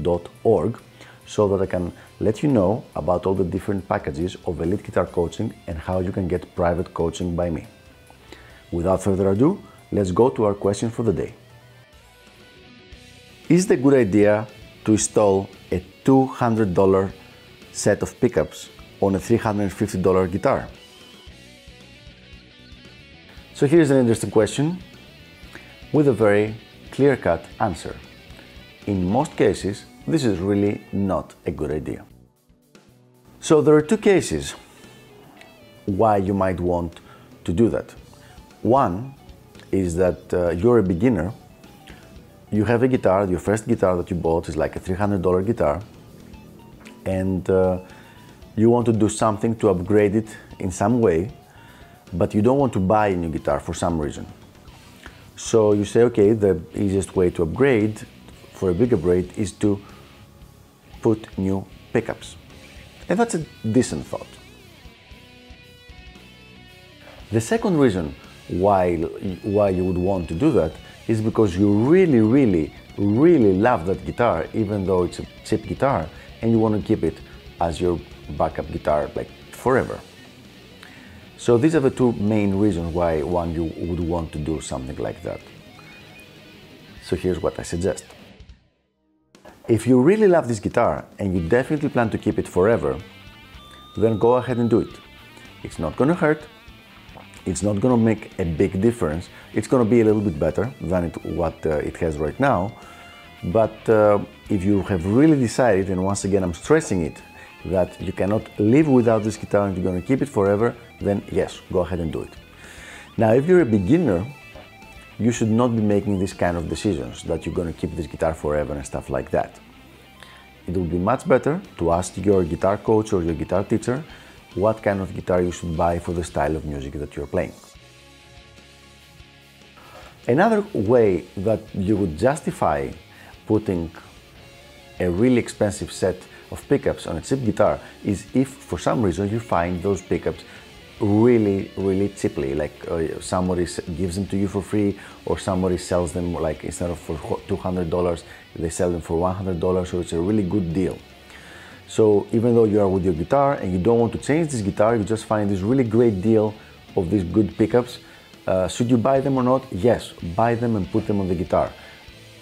S.org so that I can let you know about all the different packages of elite guitar coaching and how you can get private coaching by me. Without further ado, let's go to our question for the day. Is it a good idea to install a $200 set of pickups on a $350 guitar? So here's an interesting question with a very clear cut answer. In most cases, this is really not a good idea. So there are two cases why you might want to do that. One is that uh, you're a beginner, you have a guitar, your first guitar that you bought is like a $300 guitar, and uh, you want to do something to upgrade it in some way, but you don't want to buy a new guitar for some reason. So you say, okay, the easiest way to upgrade for a bigger upgrade is to put new pickups. And that's a decent thought. The second reason why, why you would want to do that is because you really, really, really love that guitar, even though it's a cheap guitar, and you want to keep it as your backup guitar like forever. So these are the two main reasons why one you would want to do something like that. So here's what I suggest. If you really love this guitar and you definitely plan to keep it forever, then go ahead and do it. It's not gonna hurt, it's not gonna make a big difference, it's gonna be a little bit better than it, what uh, it has right now, but uh, if you have really decided, and once again I'm stressing it, that you cannot live without this guitar and you're gonna keep it forever, then yes, go ahead and do it. Now, if you're a beginner you should not be making these kind of decisions that you're going to keep this guitar forever and stuff like that. It would be much better to ask your guitar coach or your guitar teacher what kind of guitar you should buy for the style of music that you're playing. Another way that you would justify putting a really expensive set of pickups on a cheap guitar is if for some reason you find those pickups really really cheaply. Like uh, somebody gives them to you for free or somebody sells them like instead of for $200 they sell them for $100 so it's a really good deal. So even though you are with your guitar and you don't want to change this guitar you just find this really great deal of these good pickups. Uh, should you buy them or not? Yes buy them and put them on the guitar.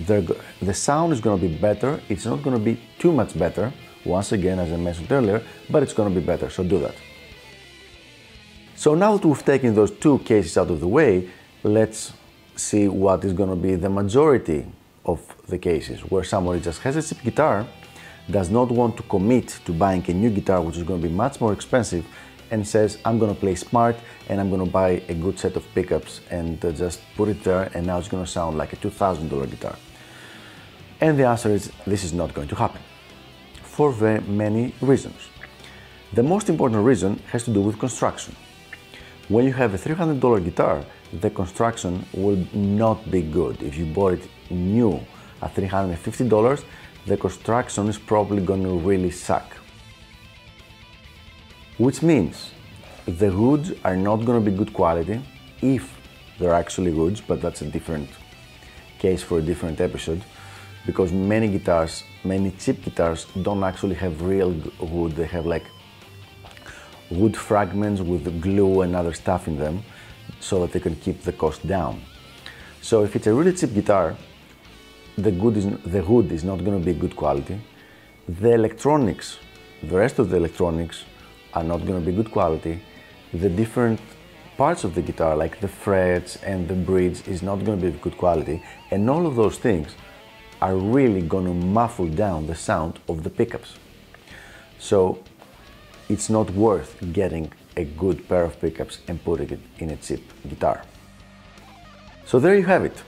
They're, the sound is going to be better. It's not going to be too much better once again as i mentioned earlier but it's going to be better so do that so now that we've taken those two cases out of the way, let's see what is going to be the majority of the cases where somebody just has a cheap guitar, does not want to commit to buying a new guitar which is going to be much more expensive and says I'm going to play smart and I'm going to buy a good set of pickups and uh, just put it there and now it's going to sound like a $2,000 guitar. And the answer is this is not going to happen for very many reasons. The most important reason has to do with construction. When you have a $300 guitar, the construction will not be good. If you bought it new at $350, the construction is probably going to really suck. Which means the woods are not going to be good quality if they're actually woods, but that's a different case for a different episode because many guitars, many cheap guitars don't actually have real wood, they have like wood fragments with glue and other stuff in them so that they can keep the cost down. So if it's a really cheap guitar, the, is, the is not going to be good quality. The electronics, the rest of the electronics are not going to be good quality. The different parts of the guitar, like the frets and the bridge, is not going to be good quality. And all of those things are really going to muffle down the sound of the pickups. So it's not worth getting a good pair of pickups and putting it in a cheap guitar. So there you have it.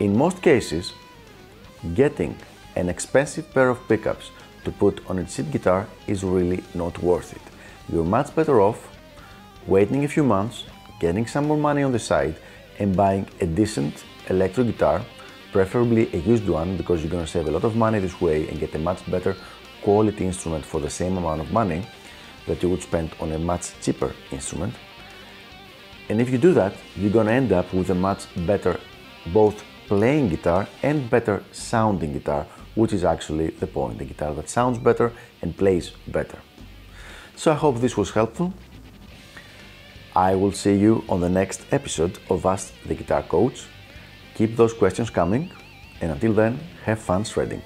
In most cases, getting an expensive pair of pickups to put on a cheap guitar is really not worth it. You're much better off waiting a few months, getting some more money on the side, and buying a decent electric guitar, preferably a used one because you're gonna save a lot of money this way and get a much better quality instrument for the same amount of money that you would spend on a much cheaper instrument. And if you do that, you're gonna end up with a much better both playing guitar and better sounding guitar, which is actually the point, the guitar that sounds better and plays better. So I hope this was helpful. I will see you on the next episode of Ask the Guitar Coach. Keep those questions coming, and until then, have fun shredding.